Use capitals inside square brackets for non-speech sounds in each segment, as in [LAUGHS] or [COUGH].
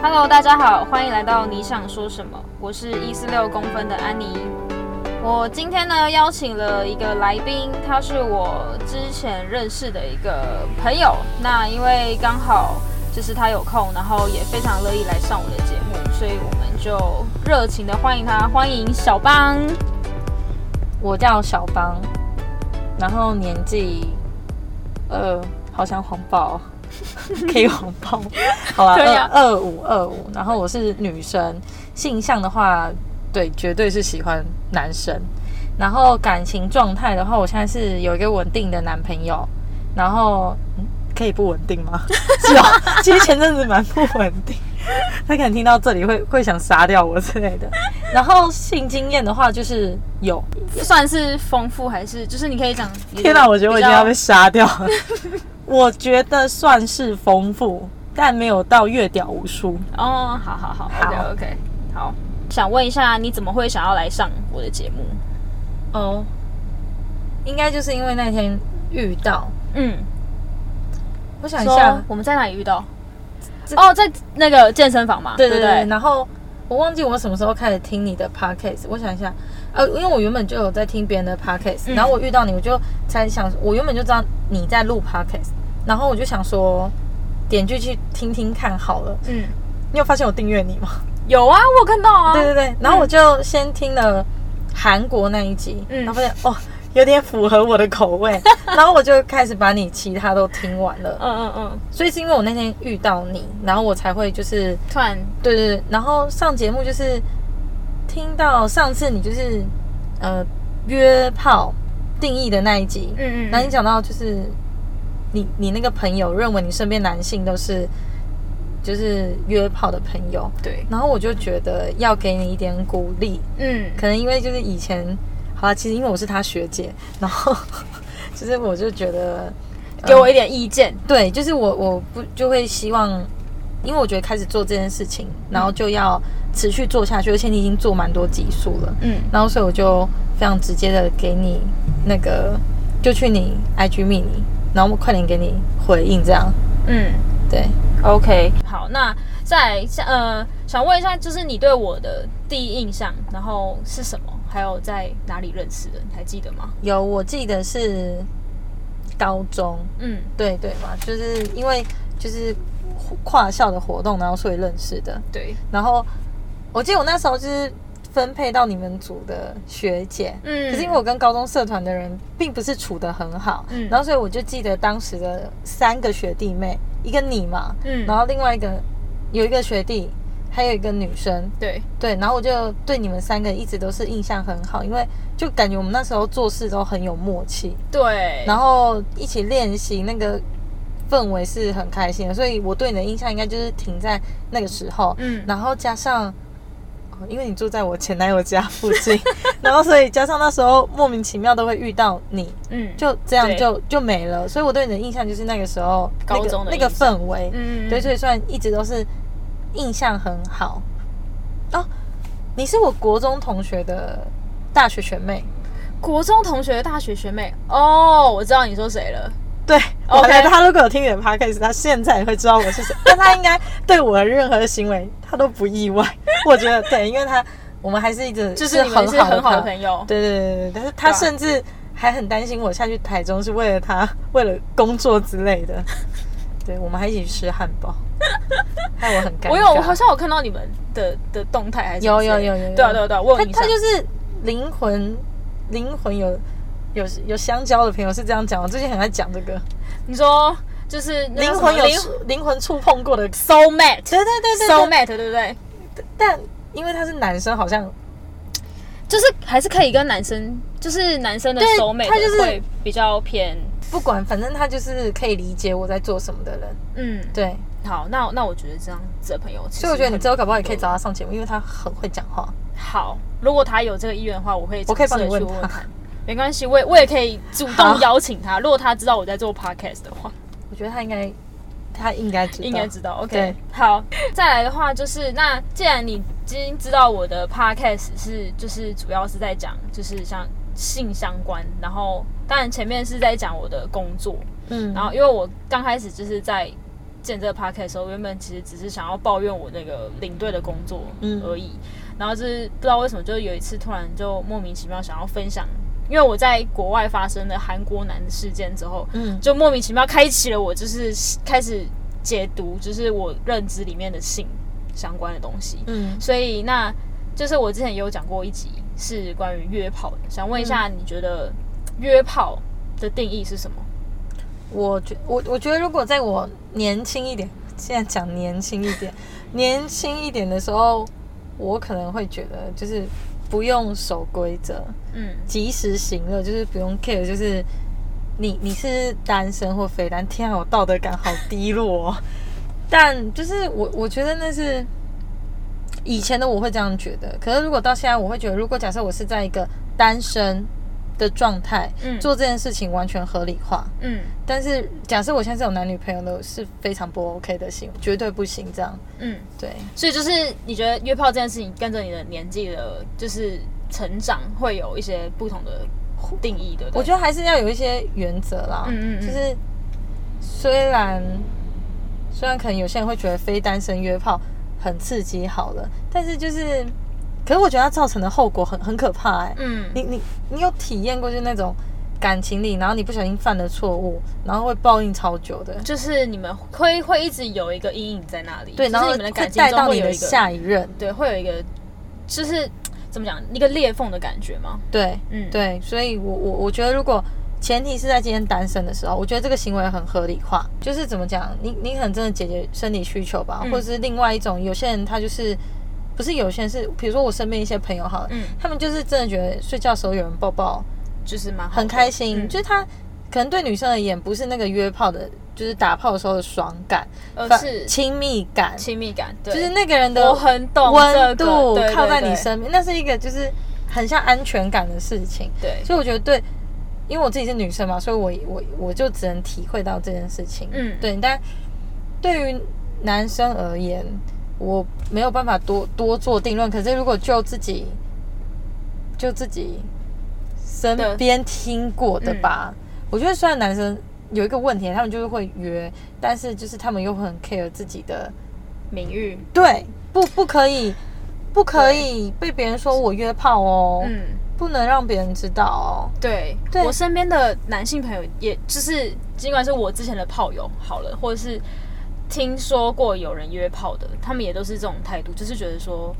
Hello，大家好，欢迎来到你想说什么？我是一四六公分的安妮。我今天呢邀请了一个来宾，他是我之前认识的一个朋友。那因为刚好就是他有空，然后也非常乐意来上我的节目，所以我们就热情的欢迎他，欢迎小邦。我叫小邦，然后年纪呃，好像黄宝，[LAUGHS] 可以黄暴，[LAUGHS] 好吧，二二五二五，然后我是女生，性向的话，对，绝对是喜欢男生，然后感情状态的话，我现在是有一个稳定的男朋友，然后、嗯可以不稳定吗？[LAUGHS] 是哦，其实前阵子蛮不稳定，[LAUGHS] 他可能听到这里会会想杀掉我之类的。然后性经验的话，就是有，算是丰富还是就是你可以讲？天哪，我觉得我已经要被杀掉了。[LAUGHS] 我觉得算是丰富，但没有到月屌无数。较哦，好好好好，OK OK，好。想问一下，你怎么会想要来上我的节目？哦，应该就是因为那天遇到，嗯，我想一下，我们在哪里遇到？这哦，在那个健身房嘛，对对对，对不对？然后我忘记我什么时候开始听你的 podcast，我想一下，呃，因为我原本就有在听别人的 podcast，、嗯然后我遇到你，我就才想，我原本就知道你在录 podcast，然后我就想说，点进去听听看好了。嗯，你有发现我订阅你吗？有啊，我有看到啊。对对对，然后我就先听了韩国那一集，嗯然后发现哦，有点符合我的口味，[LAUGHS] 然后我就开始把你其他都听完了。嗯嗯嗯，所以是因为我那天遇到你，然后我才会就是突然。对对对，然后上节目就是听到上次你就是呃约炮定义的那一集，嗯嗯嗯。然后你讲到就是你你那个朋友认为你身边男性都是就是约炮的朋友，对，然后我就觉得要给你一点鼓励，嗯。可能因为就是以前好了，其实因为我是他学姐，然后就是我就觉得给我一点意见。对，就是我我不就会希望，因为我觉得开始做这件事情，然后就要持续做下去，而且你已经做蛮多集数了，嗯，然后所以我就非常直接的给你那个，就去你 IG 密你，然后我快点给你回应，这样嗯对。，OK，好，那再呃，想问一下，就是你对我的第一印象，然后是什么？还有在哪里认识的？你还记得吗？有，我记得是高中，嗯对对嘛，就是因为就是跨校的活动，然后所以认识的。对，然后我记得我那时候就是分配到你们组的学姐，嗯可是因为我跟高中社团的人并不是处的很好，嗯然后所以我就记得当时的三个学弟妹，一个你嘛，嗯然后另外一个有一个学弟，还有一个女生，对，对，然后我就对你们三个一直都是印象很好，因为就感觉我们那时候做事都很有默契，对，然后一起练习那个氛围是很开心的，所以我对你的印象应该就是停在那个时候。嗯。然后加上，哦因为你住在我前男友家附近，[LAUGHS] 然后所以加上那时候莫名其妙都会遇到你，嗯，就这样就就没了。所以我对你的印象就是那个时候高中的那个那个氛围，嗯。对，所以算一直都是印象很好。哦，你是我国中同学的大学学妹。国中同学的、大学学妹哦，我知道你说谁了。对 OK 他如果有听你的 podcast，他现在也会知道我是谁，[LAUGHS] 但他应该对我的任何行为他都不意外。[LAUGHS] 我觉得对，因为他我们还是一直就是很好是很好的朋友。友，对对对对，但是他甚至还很担心我下去台中是为了他，为了工作之类的。对，我们还一起吃汉堡，[LAUGHS] 害我很尴尬。我有，我好像有看到你们的的动态，还是有有有有有。对啊对啊对啊，我有他印象。他就是灵魂灵魂有有有相交的朋友是这样讲，我最近很爱讲这个。你说就是灵魂有灵魂触碰过的 soul mate 对对对对。soul mate，对不对？但因为他是男生，好像就是还是可以跟男生，就是男生的对 soul mate 他就是会比较偏。不管，反正他就是可以理解我在做什么的人。嗯，对，好，那那我觉得这样子的朋友，所以我觉得你之后搞不好也可以找他上节目，因为他很会讲话。好，如果他有这个意愿的话，我会我可以帮你问他。没关系，我也我也可以主动邀请他。如果他知道我在做 podcast 的话，我觉得他应该，他应该知道，应该知道。OK，好，再来的话就是，那既然你已经知道我的 podcast 是就是主要是在讲就是像性相关，然后当然前面是在讲我的工作，嗯，然后因为我刚开始就是在建这个 p a r k 的时候，原本其实只是想要抱怨我那个领队的工作嗯而已。然后就是不知道为什么，就是有一次突然就莫名其妙想要分享，因为我在国外发生的韩国男的事件之后，嗯就莫名其妙开启了我就是开始解读，就是我认知里面的性相关的东西。嗯，所以那就是我之前也有讲过一集是关于约炮的，想问一下，你觉得约炮的定义是什么？我觉我我觉得如果在我年轻一点，现在讲年轻一点，[LAUGHS] 年轻一点的时候，我可能会觉得就是不用守规则，嗯及时行乐，就是不用 care，就是你你是单身或非单，天啊，我道德感好低落、哦。[LAUGHS] 但就是我我觉得那是以前的我会这样觉得，可是如果到现在，我会觉得，如果假设我是在一个单身的状态，嗯做这件事情完全合理化。嗯但是假设我现在是有男女朋友的，是非常不 OK 的行为，绝对不行这样。嗯，对，所以就是你觉得约炮这件事情跟着你的年纪的，就是成长会有一些不同的定义，对不对？我觉得还是要有一些原则啦。嗯嗯嗯就是虽然虽然可能有些人会觉得非单身约炮很刺激，好了，但是就是，可是我觉得它造成的后果很很可怕哎、嗯你你你有体验过就是那种感情里，然后你不小心犯了错误，然后会报应超久的。就是你们会会一直有一个阴影在那里，对，然后你们的会感情带到你的中会有一个下一任。对，会有一个就是怎么讲一个裂缝的感觉吗？对，嗯，对，所以我我我觉得，如果前提是在今天单身的时候，我觉得这个行为很合理化。就是怎么讲，你你可能真的解决生理需求吧，嗯或者是另外一种，有些人他就是不是有些人是，比如说我身边一些朋友好了，嗯。他们就是真的觉得睡觉的时候有人抱抱就是蛮很开心，嗯。就是他可能对女生而言不是那个约炮的，就是打炮的时候的爽感，而是。亲密感，亲密感，对，就是那个人的我很懂温这个。度靠在你身边，那是一个就是很像安全感的事情。对，所以我觉得对，因为我自己是女生嘛，所以我我我就只能体会到这件事情。嗯。对。但对于男生而言，我没有办法多多做定论。可是如果就自己就自己身边听过的吧，我觉得虽然男生有一个问题，他们就是会约，但是就是他们又很 care 自己的，名誉，对，不不可以。不可以被别人说我约炮哦，嗯，不能让别人知道哦。对，对我身边的男性朋友，也就是尽管是我之前的炮友好了，或者是听说过有人约炮的，他们也都是这种态度，就是觉得说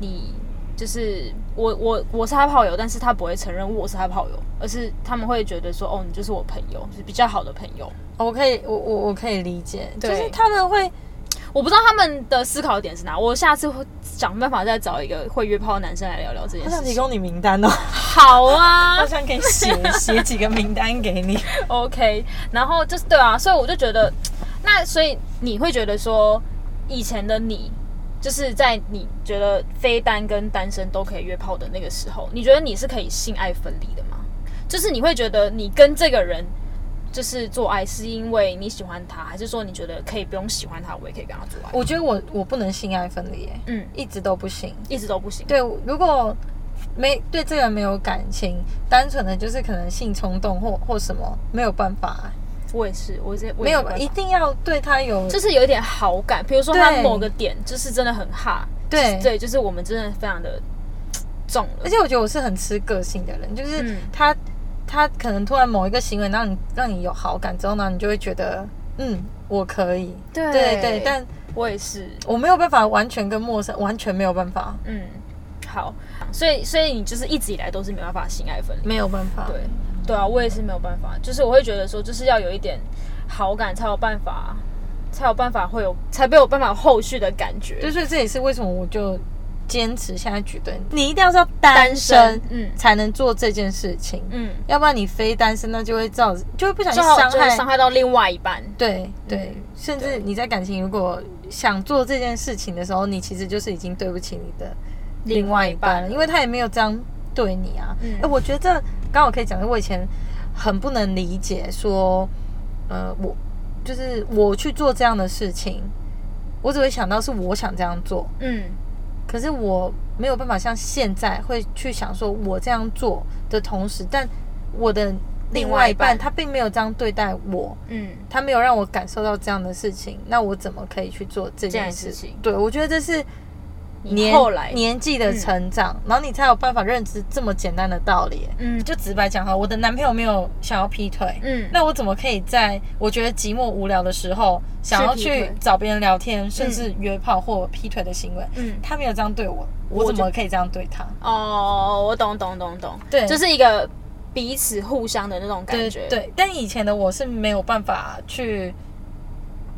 你就是我我我是他炮友，但是他不会承认我是他炮友，而是他们会觉得说哦，你就是我朋友，是比较好的朋友。我可以，我我我可以理解，就是他们会，我不知道他们的思考点是哪，我下次会想办法再找一个会约炮的男生来聊聊这件事情。我想提供你名单哦，好啊我想给你写 [LAUGHS] 写几个名单给你。，OK，然后就是对啊，所以我就觉得，那所以你会觉得说，以前的你，就是在你觉得非单跟单身都可以约炮的那个时候，你觉得你是可以性爱分离的吗？就是你会觉得你跟这个人就是做爱，是因为你喜欢他，还是说你觉得可以不用喜欢他，我也可以跟他做爱？我觉得我我不能性爱分离，哎，嗯，一直都不行。一直都不行。对，如果没对这个人没有感情，单纯的就是可能性冲动或或什么，没有办法，我也是，我这我没有一定要对他有，就是有一点好感，比如说他某个点就是真的很哈，对。对，就是我们真的非常的重了。而，且我觉得我是很吃个性的人，就是嗯。他、他可能突然某一个行为让你让你有好感之后呢，你就会觉得嗯我可以，对。对对，但我也是，我没有办法完全跟陌生，完全没有办法，嗯，好，所以所以你就是一直以来都是没办法性爱分离，没有办法，对对啊，我也是没有办法，就是我会觉得说，就是要有一点好感才有办法，才有办法会有，才没有办法后续的感觉，对，所以这也是为什么我就坚持现在举对，你一定要是要单身，嗯。才能做这件事情，嗯，要不然你非单身，那就会造就会不小心伤害伤害到另外一半，对对，嗯甚至你在感情如果想做这件事情的时候，你其实就是已经对不起你的另外一半了，因为他也没有这样对你啊。哎、嗯我觉得这刚好可以讲，我以前很不能理解说，呃，我就是我去做这样的事情，我只会想到是我想这样做，嗯可是我没有办法像现在会去想说，我这样做的同时，但我的另外一半他并没有这样对待我，嗯，他没有让我感受到这样的事情，那我怎么可以去做这件事？情。对，我觉得这是你年后来。年纪的成长，然后你才有办法认知这么简单的道理。嗯。就直白讲哈，我的男朋友没有想要劈腿，嗯。那我怎么可以在我觉得寂寞无聊的时候，想要去找别人聊天，甚至约炮或劈腿的行为？嗯。他没有这样对我，我怎么可以这样对他？哦，我懂懂懂懂，对。就是一个彼此互相的那种感觉，，对对，但以前的我是没有办法去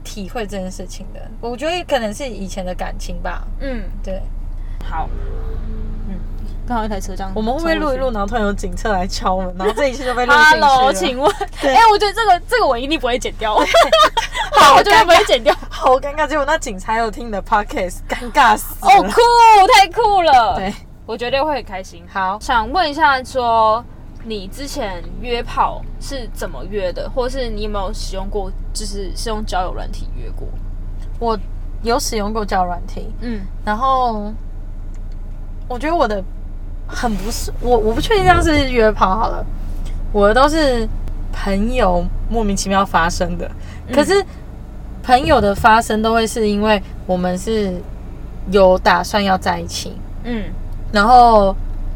体会这件事情的。我觉得可能是以前的感情吧。嗯，对，好，嗯，刚好一台车这样，我们会不会录一录，然后突然有警车来敲门，然后这一期就被录进去了 Hello，请问，对哎、我觉得这个这个我一定不会剪掉，[LAUGHS] 好，我绝对不会剪掉。好尴尬，结果那警察有听你的 podcast，尴尬死了。哦，酷，太酷了！对，我绝对会很开心。好，想问一下说你之前约炮是怎么约的，或是你有没有使用过，就是是用交友软体约过？我有使用过交友软体，嗯。然后我觉得我的很不是我，我不确定这样是约炮好了，我的都是朋友莫名其妙发生的，嗯。可是朋友的发生都会是因为我们是有打算要在一起，嗯。然后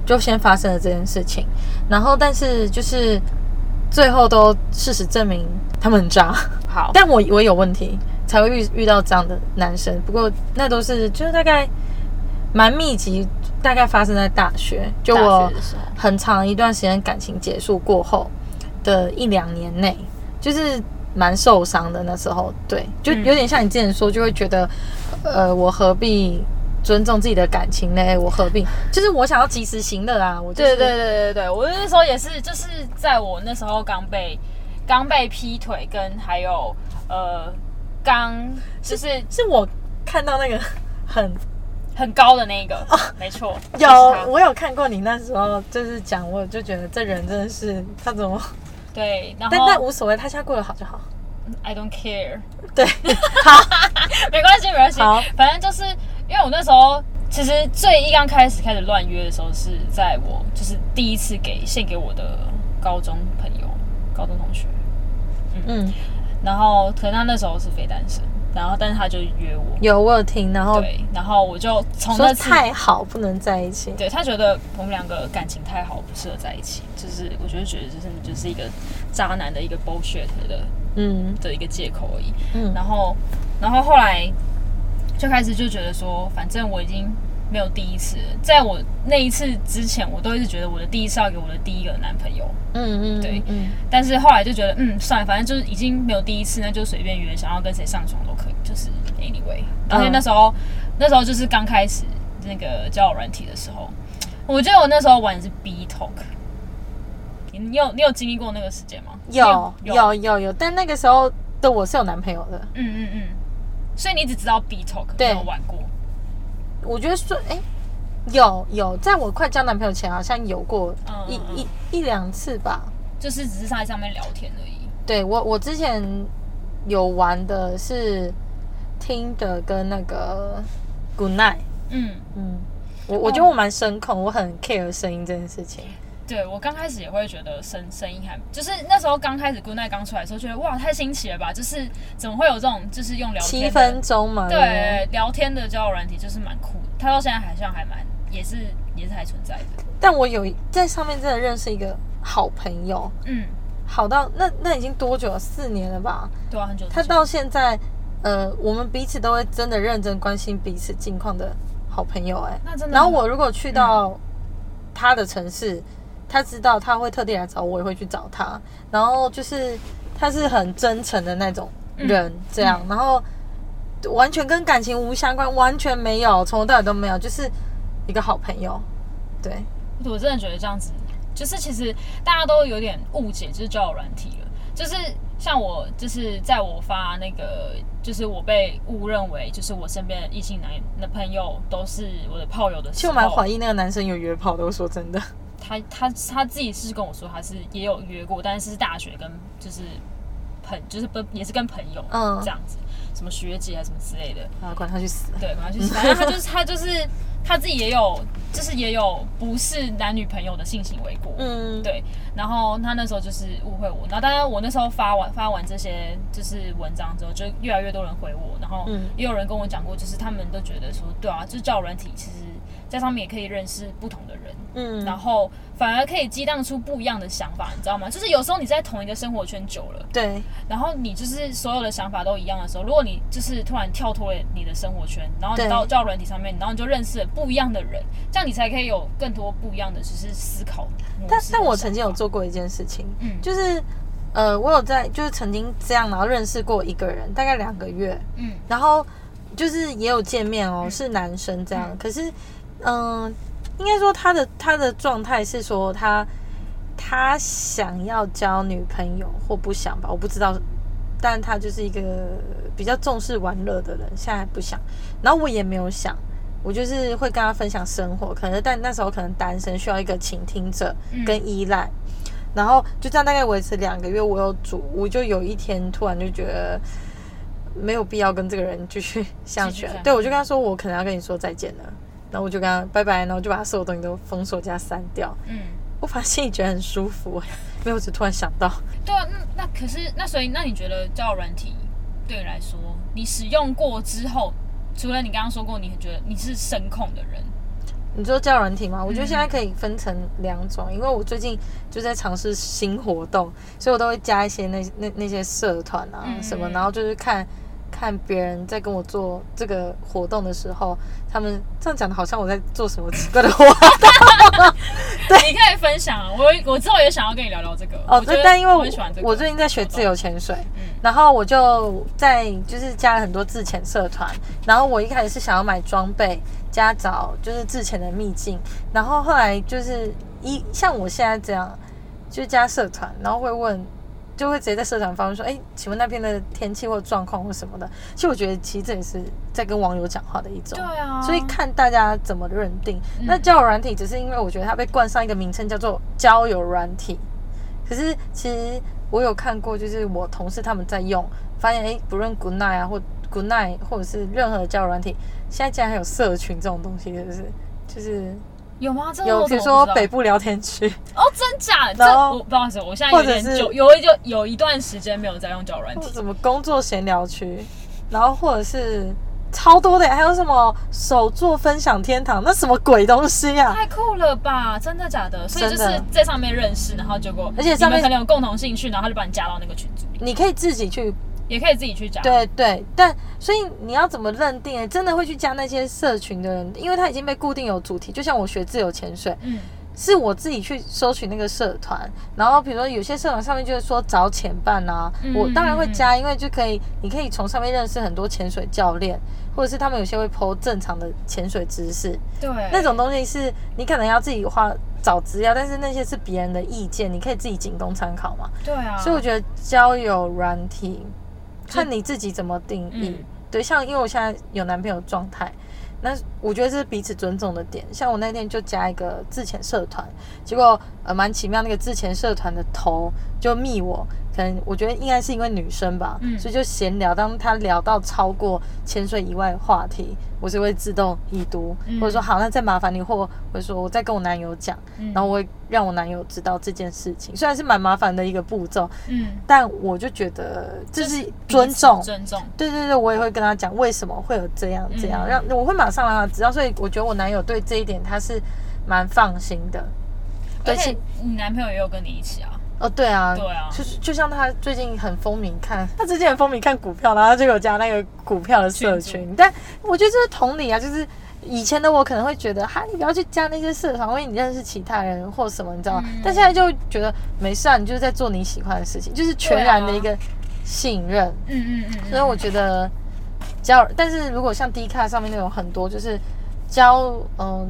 就先发生了这件事情，然后但是就是最后都事实证明他们很渣，好，但我我有问题才会遇遇到这样的男生，不过那都是就是大概蛮密集，大概发生在大学，就我很长一段时间感情结束过后的一两年内，就是蛮受伤的那时候，对，就嗯。有点像你之前说，就会觉得，呃，我何必尊重自己的感情呢？我何必？就是我想要及时行乐啊，我就是、对对对对对，我那时候也是，就是在我那时候刚被刚被劈腿，跟还有呃刚就是是我看到那个 [LAUGHS] 很很高的那个，没错，就是有，我有看过你那时候就是讲，我就觉得这人真的是他怎么，对，然但后但无所谓，他现在过得好就好。I don't care，对，[LAUGHS] 好，[LAUGHS] 没关系没关系好，反正就是因为我那时候其实最一刚开始开始乱约的时候，是在我就是第一次给献给我的高中朋友、高中同学，嗯，然后可能他那时候是非单身，然后但是他就约我，有我有听，然后对，然后我就从说那次太好不能在一起。对他觉得我们两个感情太好，不适合在一起，就是我觉得觉得就是你就是一个渣男的一个 bullshit 的嗯。的一个借口而已。嗯。然后，然后后来就开始就觉得说，反正我已经没有第一次了，在我那一次之前，我都一直觉得我的第一次要给我的第一个男朋友，嗯嗯，对嗯但是后来就觉得，嗯，算了，反正就是已经没有第一次，那就随便约，想要跟谁上床都可以，就是 anyway。而且那时候，那时候就是刚开始那个交友软体的时候，我记得我那时候玩的是 B Talk。你你有你有经历过那个时间吗？有你有有有，但那个时候的我是有男朋友的。嗯嗯嗯。所以你只知道 B Talk，对没有玩过。我觉得说，哎、有有，在我快交男朋友前，好像有过一、一一两次吧。就是只是在上面聊天而已。对我，我之前有玩的是听的跟那个 Good Night。嗯，嗯，我我觉得我蛮声控，我很 care 声音这件事情。对我刚开始也会觉得声声音还，就是那时候刚开始 Good Night 刚出来的时候，觉得哇太新奇了吧，就是怎么会有这种就是用聊天的七分钟嘛，对聊天的交友软体，就是蛮酷的。它到现在好像还蛮也是也是还存在的。但我有在上面真的认识一个好朋友，嗯，好到那那已经多久了？四年了吧？对啊，很久。他到现在，呃，我们彼此都会真的认真关心彼此近况的好朋友、哎，那真的然后我如果去到他的城市，他知道他会特地来找我，也会去找他。然后就是他是很真诚的那种人，这样，然后完全跟感情无相关，完全没有，从头到尾都没有，就是一个好朋友。对，我真的觉得这样子，就是其实大家都有点误解，就是交友软体了。就是像我，就是在我发那个，就是我被误认为，就是我身边的异性男的朋友都是我的炮友的时候，其实我蛮怀疑那个男生有约炮的。我说真的，他他他自己是跟我说，他是也有约过，但是是大学跟就是朋，就是不也是跟朋友，嗯这样子，什么学姐啊什么之类的，啊，管他去死。对，管他去死 [LAUGHS] 反正他就是他就是他自己也有就是也有不是男女朋友的性行为过，嗯，对，然后他那时候就是误会我，然后当然我那时候发完发完这些就是文章之后，就越来越多人回我，然后嗯也有人跟我讲过，就是他们都觉得说，对啊，就是交友软体其实在上面也可以认识不同的人，嗯，然后反而可以激荡出不一样的想法，你知道吗？就是有时候你在同一个生活圈久了，对，然后你就是所有的想法都一样的时候，如果你就是突然跳脱了你的生活圈，然后你到到软体上面，然后你就认识了不一样的人，这样你才可以有更多不一样的只是思考但跟但我曾经有做过一件事情，嗯。就是呃，我有在就是曾经这样，然后认识过一个人，大概两个月，嗯。然后就是也有见面哦，嗯是男生这样，嗯。可是嗯、应该说他的他的状态是说他他想要交女朋友或不想吧，我不知道，但他就是一个比较重视玩乐的人，现在还不想，然后我也没有想。我就是会跟他分享生活，可能但那时候可能单身，需要一个倾听者嗯跟依赖，然后就这样大概维持两个月。我有煮，我就有一天突然就觉得没有必要跟这个人继续下去。处对，我就跟他说，我可能要跟你说再见了。然后我就跟他拜拜，然后就把他所有东西都封锁加删掉。嗯，我反正心里觉得很舒服，没有，我只突然想到，对啊，那那可是那所以那你觉得交友软体对你来说，你使用过之后，除了你刚刚说过，你觉得你是声控的人，你说交友软体吗？我觉得嗯现在可以分成两种，因为我最近就在尝试新活动，所以我都会加一些那那那些社团啊嗯什么，嗯。然后就是看看别人在跟我做这个活动的时候，他们这样讲的好像我在做什么奇怪的活动。[LAUGHS] 对你可以分享啊。我我之后也想要跟你聊聊这个。哦，对，但因为我很喜欢这个我最近在学自由潜水，嗯然后我就在就是加了很多自潜社团，然后我一开始是想要买装备加找就是自潜的秘境，然后后来就是一像我现在这样，就加社团，然后会问。就会直接在社团发问说：“哎，请问那边的天气或状况或什么的？”其实我觉得，其实这也是在跟网友讲话的一种。对啊，所以看大家怎么认定。嗯那交友软体只是因为我觉得它被冠上一个名称叫做交友软体，可是其实我有看过，就是我同事他们在用，发现诶，不论 Good Night 啊或 Good Night 或者是任何的交友软体，现在竟然还有社群这种东西，是不是就是有吗？这个有比如说北部聊天区，哦，真假？这我不好意思，我现在有点久，有一就有一段时间没有在用交友软体。或者什么工作闲聊区，然后或者是。超多的，还有什么手作分享天堂，那什么鬼东西啊？太酷了吧！真的假的？所以就是在上面认识，然后结果而且上面可能有共同兴趣，然后他就把你加到那个群组里，你可以自己去也可以自己去加。对对，但所以你要怎么认定？真的会去加那些社群的人，因为他已经被固定有主题。就像我学自由潜水，嗯，是我自己去搜取那个社团，然后比如说有些社团上面就是说找潜伴啊，嗯我当然会加，因为就可以，你可以从上面认识很多潜水教练，或者是他们有些会 PO 正常的潜水知识，对，那种东西是你可能要自己花找资料，但是那些是别人的意见，你可以自己仅供参考嘛。对啊，所以我觉得交友软体，看你自己怎么定义。嗯对，像因为我现在有男朋友状态，那我觉得这是彼此尊重的点。像我那天就加一个自潜社团，结果呃蛮奇妙，那个自潜社团的头就密我，可能我觉得应该是因为女生吧，嗯所以就闲聊。当他聊到超过潜水以外的话题，我是会自动已读，嗯或者说好，那再麻烦你，或或者说我再跟我男友讲，嗯然后我会让我男友知道这件事情。虽然是蛮麻烦的一个步骤，嗯，但我就觉得这是是尊重。尊重，对对对，我也会跟他讲为什么会有这样这样，嗯让我会马上让他知道。所以我觉得我男友对这一点他是蛮放心的。而且你男朋友也有跟你一起啊，哦，对啊，对啊就是就像他最近很风靡看，他之前很风靡看股票，然后他就有加那个股票的社群群。但我觉得这是同理啊，就是以前的我可能会觉得，哈，你不要去加那些社团，因为你认识其他人或什么，你知道吗？嗯但现在就觉得没事啊，你就是在做你喜欢的事情，就是全然的一个信任。嗯嗯嗯嗯，所以我觉得交，但是如果像 D 卡上面那种很多就是交，嗯、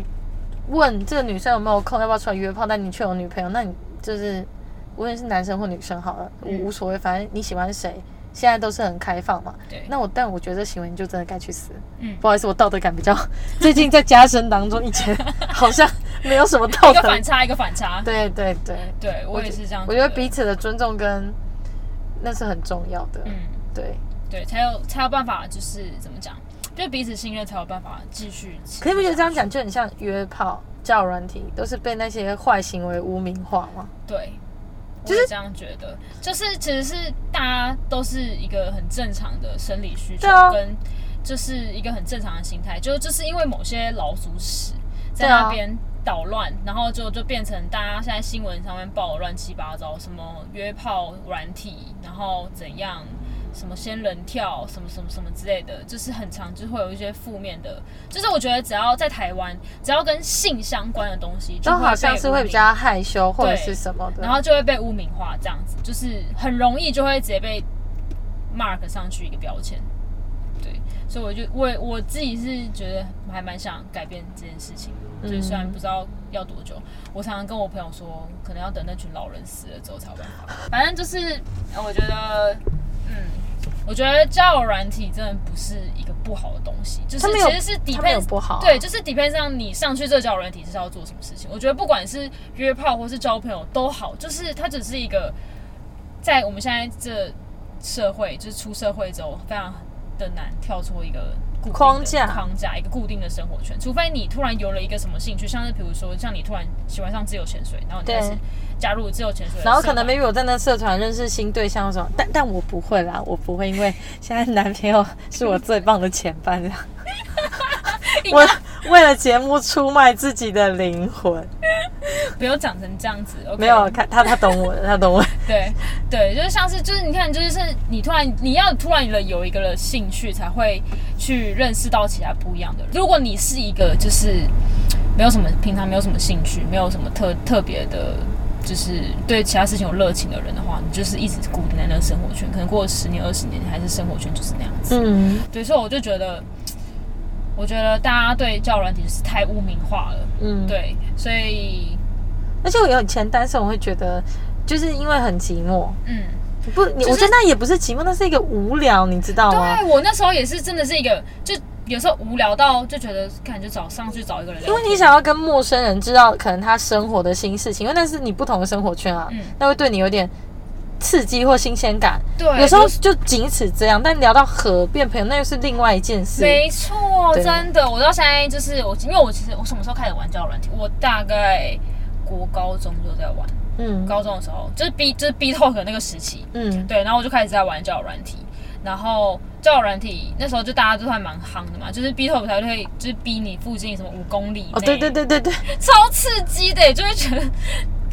问这个女生有没有空，要不要出来约炮，但你却有女朋友，那你就是无论是男生或女生好了，嗯无无所谓，反正你喜欢谁，现在都是很开放嘛。对，那我但我觉得这行为你就真的该去死。嗯不好意思，我道德感比较最近在加深当中，以前 [LAUGHS] 好像没有什么道德一个反。差一个反差，对对对，对我也是这样我觉得彼此的尊重跟那是很重要的。嗯。对。对，才有才有办法，就是怎么讲，就彼此信任才有办法继续。可是不觉得这样讲就很像约炮、叫软体，都是被那些坏行为污名化吗？对，就就是是这样觉得，就是其实是大家都是一个很正常的生理需求啊，跟就是一个很正常的心态，就就是因为某些老鼠屎在那边捣乱，然后就就变成大家现在新闻上面报的乱七八糟，什么约炮软体，然后怎样。什么仙人跳，什么什么什么之类的，就是很常就会有一些负面的，就是我觉得只要在台湾，只要跟性相关的东西，就都好像是会比较害羞或者是什么的。然后就会被污名化，这样子就是很容易就会直接被 mark 上去一个标签。对，所以我就我我自己是觉得还蛮想改变这件事情，就是虽然不知道要多久，我常常跟我朋友说，可能要等那群老人死了之后才有办法。反正就是呃我觉得，嗯。我觉得交友软体真的不是一个不好的东西，就是其实是它没有 depends 不好啊对，就是 depends 上你上去这个交友软体是要做什么事情。我觉得不管是约炮或是交朋友都好，就是它只是一个在我们现在这社会，就是出社会之后非常的难跳出一个固定框架。框架一个固定的生活圈，除非你突然有了一个什么兴趣，像是比如说像你突然喜欢上自由潜水，然后你开始对。加入自由潜水然后可能 maybe 我在那社团认识新对象什么，但但我不会啦，我不会，因为现在男朋友是我最棒的前伴，这样。[LAUGHS] 我为了节目出卖自己的灵魂，不要长成这样子。没有看他，他懂我的，他懂我。[LAUGHS] 对对，就是像是就是你看，就是你突然你要突然的有一个了兴趣，才会去认识到其他不一样的人。如果你是一个就是没有什么平常没有什么兴趣，没有什么特特别的，就是对其他事情有热情的人的话，你就是一直固定在那个生活圈，可能过了十年二十年，你还是生活圈就是那样子。嗯对，所以我就觉得，我觉得大家对交友软体就是太污名化了。嗯，。对，所以而且我有以前单身，我会觉得就是因为很寂寞，嗯。不，你、就是我觉得那也不是寂寞，那是一个无聊，你知道吗？对我那时候也是真的是一个，就有时候无聊到就觉得，感觉找上去找一个人聊，因为你想要跟陌生人知道可能他生活的新事情，因为那是你不同的生活圈啊，嗯那会对你有点刺激或新鲜感。对，有时候就仅此这样，但聊到和变朋友，那又是另外一件事。没错，真的，我到现在就是我，因为我其实我什么时候开始玩交友软件？我大概国高中就在玩，嗯。高中的时候就是 B 就是 B Talk 那个时期，嗯，对，然后我就开始在玩交友软体，然后交友软体那时候就大家都还蛮夯的嘛，就是 B Talk 才会就是逼你附近什么五公里哦，内对对对对。对，[LAUGHS] 超刺激的，就会觉得，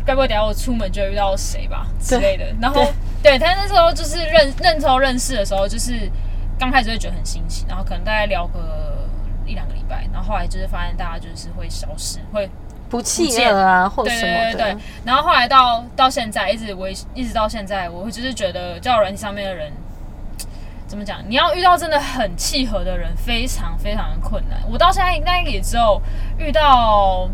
该不会等下我出门就会遇到谁吧之类的。然后，对他那时候就是认认头认识的时候，就是刚开始会觉得很新奇，然后可能大概聊个一两个礼拜，然后后来就是发现大家就是会消失，会不契合啊，或者什么的。对对对。然后后来到到现在，一直我一直到现在，我会就是觉得交友软件上面的人。怎么讲？你要遇到真的很契合的人，非常非常的困难。我到现在应该也只有遇到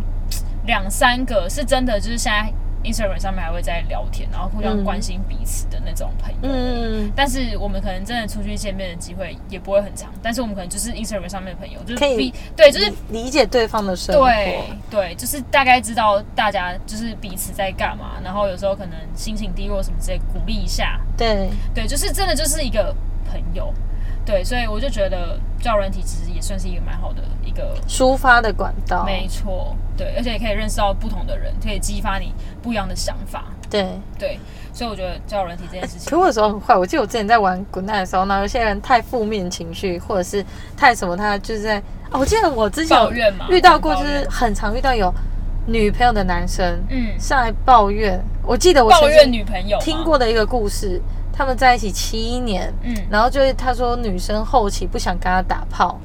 两三个是真的，就是现在 Instagram 上面还会在聊天，然后互相嗯关心彼此的那种朋友。嗯，但是我们可能真的出去见面的机会也不会很长，但是我们可能就是 Instagram 上面的朋友，就是可以比对，就是理解对方的生活。对对，就是大概知道大家就是彼此在干嘛，然后有时候可能心情低落什么之类，鼓励一下。对对，就是真的就是一个朋友。对，所以我就觉得交友软体其实也算是一个蛮好的一个，抒发的管道。没错，对，而且也可以认识到不同的人，可以激发你不一样的想法。对。对，所以我觉得交友软体这件事情可，我有时候很坏，我记得我之前在玩滚蛋的时候，然后有些人太负面情绪，或者是太什么，他就是在哦，我记得我之前有遇到过，就是很常遇到有女朋友的男生嗯，上来抱怨。我记得我抱怨女朋友吗听，过的一个故事，他们在一起七年，嗯，然后就是他说女生后期不想跟他打炮，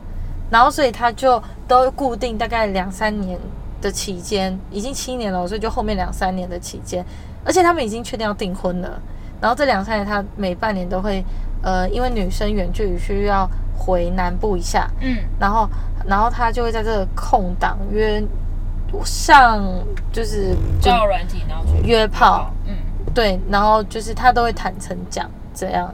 然后所以他就都固定大概两三年的期间，已经七年了，所以就后面两三年的期间，而且他们已经确定要订婚了。然后这两三年他每半年都会，呃，因为女生远距离需要回南部一下，嗯，然后然后他就会在这个空档约上就是交友软体，然后去约炮，嗯，对，然后就是他都会坦诚讲这样。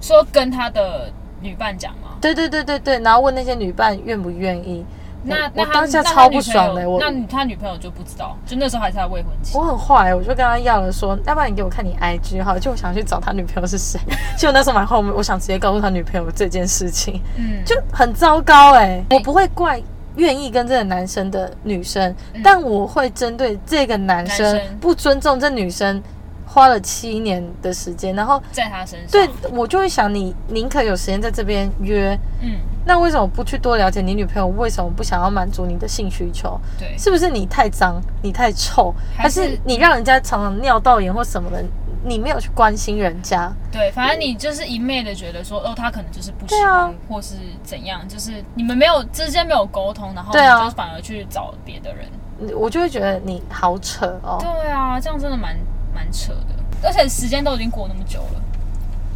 说跟他的女伴讲吗？对对对对对，然后问那些女伴愿不愿意，那我当下超不爽的我那他女朋友就不知道，就那时候还是他未婚妻我。很坏，我就跟他要了说，要不然你给我看你 IG 哈，就我想去找他女朋友是谁。[LAUGHS] 结果那时候蛮后面，我想直接告诉他女朋友这件事情，嗯，就很糟糕哎、我不会怪愿意跟这个男生的女生，但我会针对这个男生不尊重这女生。花了七年的时间，然后在他身上。对，我就会想，你宁可有时间在这边约，嗯，那为什么不去多了解你女朋友为什么不想要满足你的性需求？对，是不是你太脏，你太臭，还还是是你让人家常常尿道炎或什么的，你没有去关心人家？对，反正你就是一昧的觉得说，哦，他可能就是不喜欢，或是怎样，就是你们没有之间没有沟通，然后你就反而去找别的人。我就会觉得你好扯哦。对啊，这样真的蛮蛮扯的，而且时间都已经过那么久了，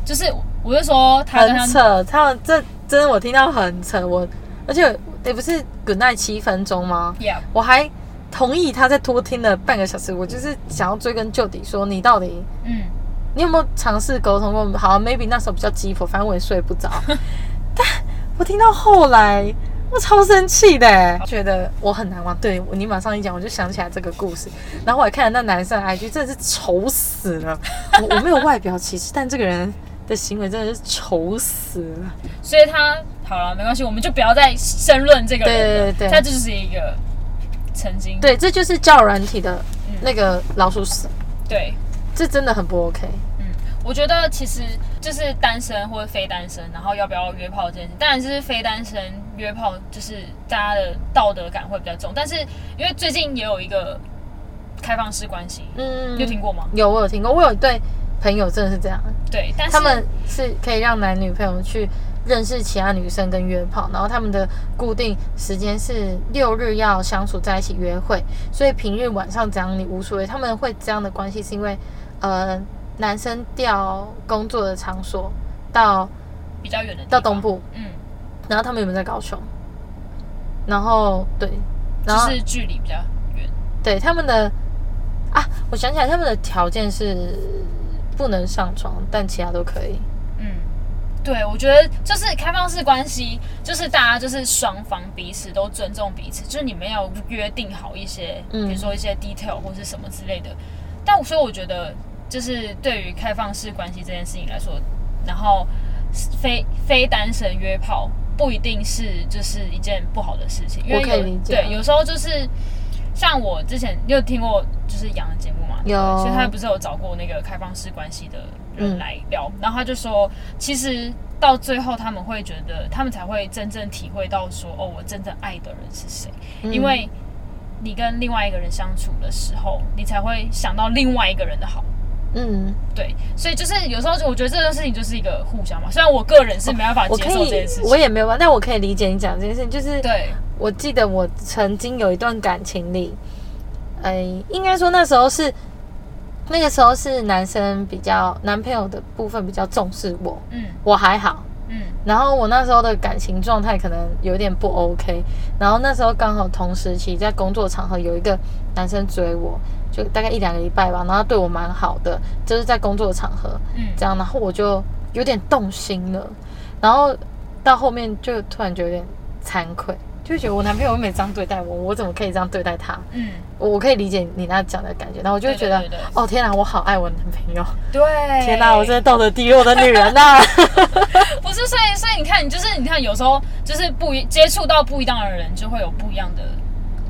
就是我就说他跟他很扯，他们这真的我听到很扯，我而且也不是 good night 七分钟吗？，Yeah，我还同意他在多听了半个小时，我就是想要追根究底，说你到底嗯，你有没有尝试沟通过？好，maybe 那时候比较急迫，反正我也睡不着。[LAUGHS] 但我听到后来，我超生气的欸，觉得我很难忘。对你马上一讲，我就想起来这个故事。然后我还看了那男生的 IG，真的是丑死了。我我没有外表歧视，但这个人的行为真的是丑死了。所以他好了，没关系，我们就不要再深论这个人了，对对他就是一个曾经对，这就是教软体的嗯那个老鼠屎，对这真的很不 OK。嗯，我觉得其实就是单身或者非单身，然后要不要约炮这件事，当然是非单身约炮，就是大家的道德感会比较重。但是因为最近也有一个开放式关系，嗯你有听过吗？有，我有听过，我有一对朋友真的是这样。对，但是他们是可以让男女朋友去认识其他女生跟约炮，然后他们的固定时间是六日要相处在一起约会，所以平日晚上这样你无所谓。他们会这样的关系是因为，呃，男生调工作的场所到比较远的地方到东，部，嗯，然后他们有没有在高雄？然后对，然后就是距离比较远，对他们的啊，我想起来他们的条件是不能上床，但其他都可以。嗯。对，我觉得就是开放式关系，就是大家就是双方彼此都尊重彼此，就是你们要约定好一些，嗯比如说一些 detail 或是什么之类的。但所以我觉得，就是对于开放式关系这件事情来说，然后非非单身约炮不一定是就是一件不好的事情，因为有对有时候就是像我之前你有听过就是杨的节目嘛？有。所以他不是有找过那个开放式关系的人嗯。来聊，然后他就说，其实到最后他们会觉得，他们才会真正体会到说，哦，我真正爱的人是谁，嗯。因为你跟另外一个人相处的时候，你才会想到另外一个人的好。嗯，对，所以就是有时候我觉得这件事情就是一个互相嘛。虽然我个人是没办法接受这件事，情，我也没有办法，但我可以理解你讲这件事情。就是对，我记得我曾经有一段感情里，哎，应该说那时候是那个时候是男生比较男朋友的部分比较重视我，嗯我还好。嗯然后我那时候的感情状态可能有点不 OK，然后那时候刚好同时期在工作场合有一个男生追我，就大概一两个礼拜吧，然后对我蛮好的，就是在工作的场合嗯，这样，然后我就有点动心了，然后到后面就突然觉得有点惭愧，就觉得我男朋友又没这样对待我，我怎么可以这样对待他？嗯，我我可以理解你那讲的感觉，然后我就会觉得对对对对哦天哪，我好爱我男朋友，对，天哪，我真的道德低落的女人呐、[LAUGHS] 不是，所以所以你看，你就是你看，有时候就是不一接触到不一样的人，就会有不一样的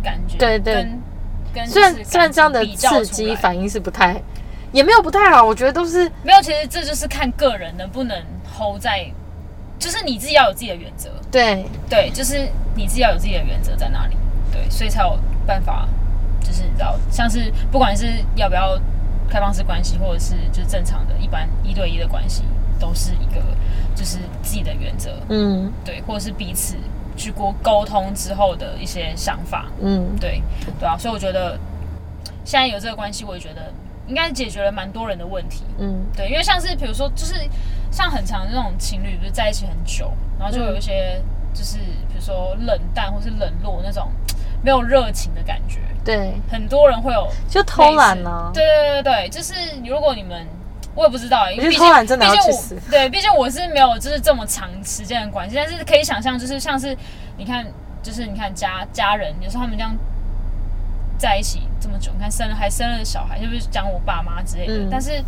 感觉。对对。跟跟虽然虽然这样的刺激反应是不太，也没有不太好，我觉得都是没有，其实这就是看个人能不能 hold 在，就是你自己要有自己的原则。对对，就是你自己要有自己的原则在哪里，对，所以才有办法，就是你知道，像是不管是要不要开放式关系，或者是就是正常的一般一对一的关系，都是一个就是自己的原则，嗯对，或者是彼此去过沟通之后的一些想法，嗯。对对啊，所以我觉得现在有这个关系，我也觉得应该解决了蛮多人的问题，嗯。对，因为像是比如说，就是像很长的那种情侣，不是在一起很久，然后就有一些就是比如说冷淡或是冷落那种没有热情的感觉，对，很多人会有就偷懒呢、对对对对，就是如果你们。我也不知道，因为毕竟毕竟我对，毕竟我是没有就是这么长时间的关系，但是可以想象，就是像是你看就是你看家家人，有时候他们这样在一起这么久，你看生了还生了小孩，就是讲我爸妈之类的，嗯。但是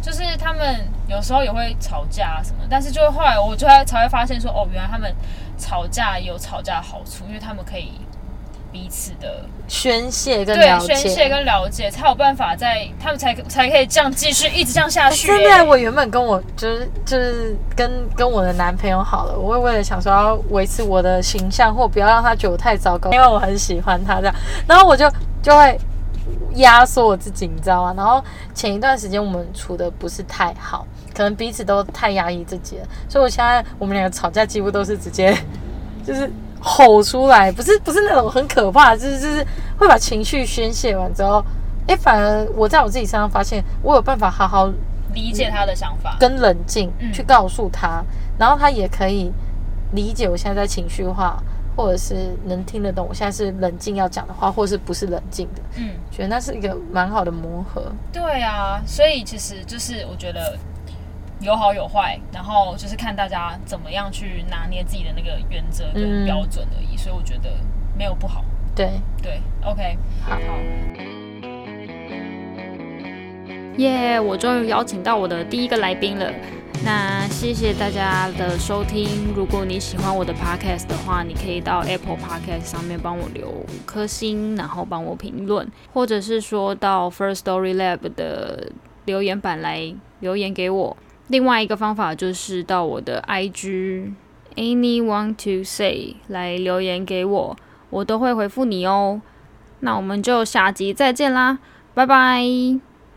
就是他们有时候也会吵架啊什么，但是就会后来我就会才会发现说，哦，原来他们吵架有吵架的好处，因为他们可以彼此的宣泄跟对了解，宣泄跟了解，才有办法在他们才才可以这样继续一直这样下去、真的，欸。我原本跟我就是就是跟跟我的男朋友好了，我会为了想说要维持我的形象，或不要让他觉得我太糟糕，因为我很喜欢他这样，然后我就就会压缩我自己，你知道吗？然后前一段时间我们处的不是太好，可能彼此都太压抑自己了，所以我现在我们两个吵架几乎都是直接就是吼出来，不是不是那种很可怕，就是就是会把情绪宣泄完之后。哎，反而我在我自己身上发现，我有办法好好理解他的想法。跟冷静嗯去告诉他，然后他也可以理解我现在在情绪化，或者是能听得懂我现在是冷静要讲的话，或是不是冷静的，嗯，觉得那是一个蛮好的磨合。对啊，所以其实就是我觉得有好有坏，然后就是看大家怎么样去拿捏自己的那个原则跟嗯标准而已。所以我觉得没有不好。对，对，OK，好好耶我终于邀请到我的第一个来宾了。那谢谢大家的收听。如果你喜欢我的 podcast 的话，你可以到 Apple Podcast 上面帮我留五颗星，然后帮我评论，或者是说到 First Story Lab 的留言板来留言给我。另外一个方法就是到我的 IG anyone to say 来留言给我，我都会回复你哦。那我们就下集再见啦，拜拜。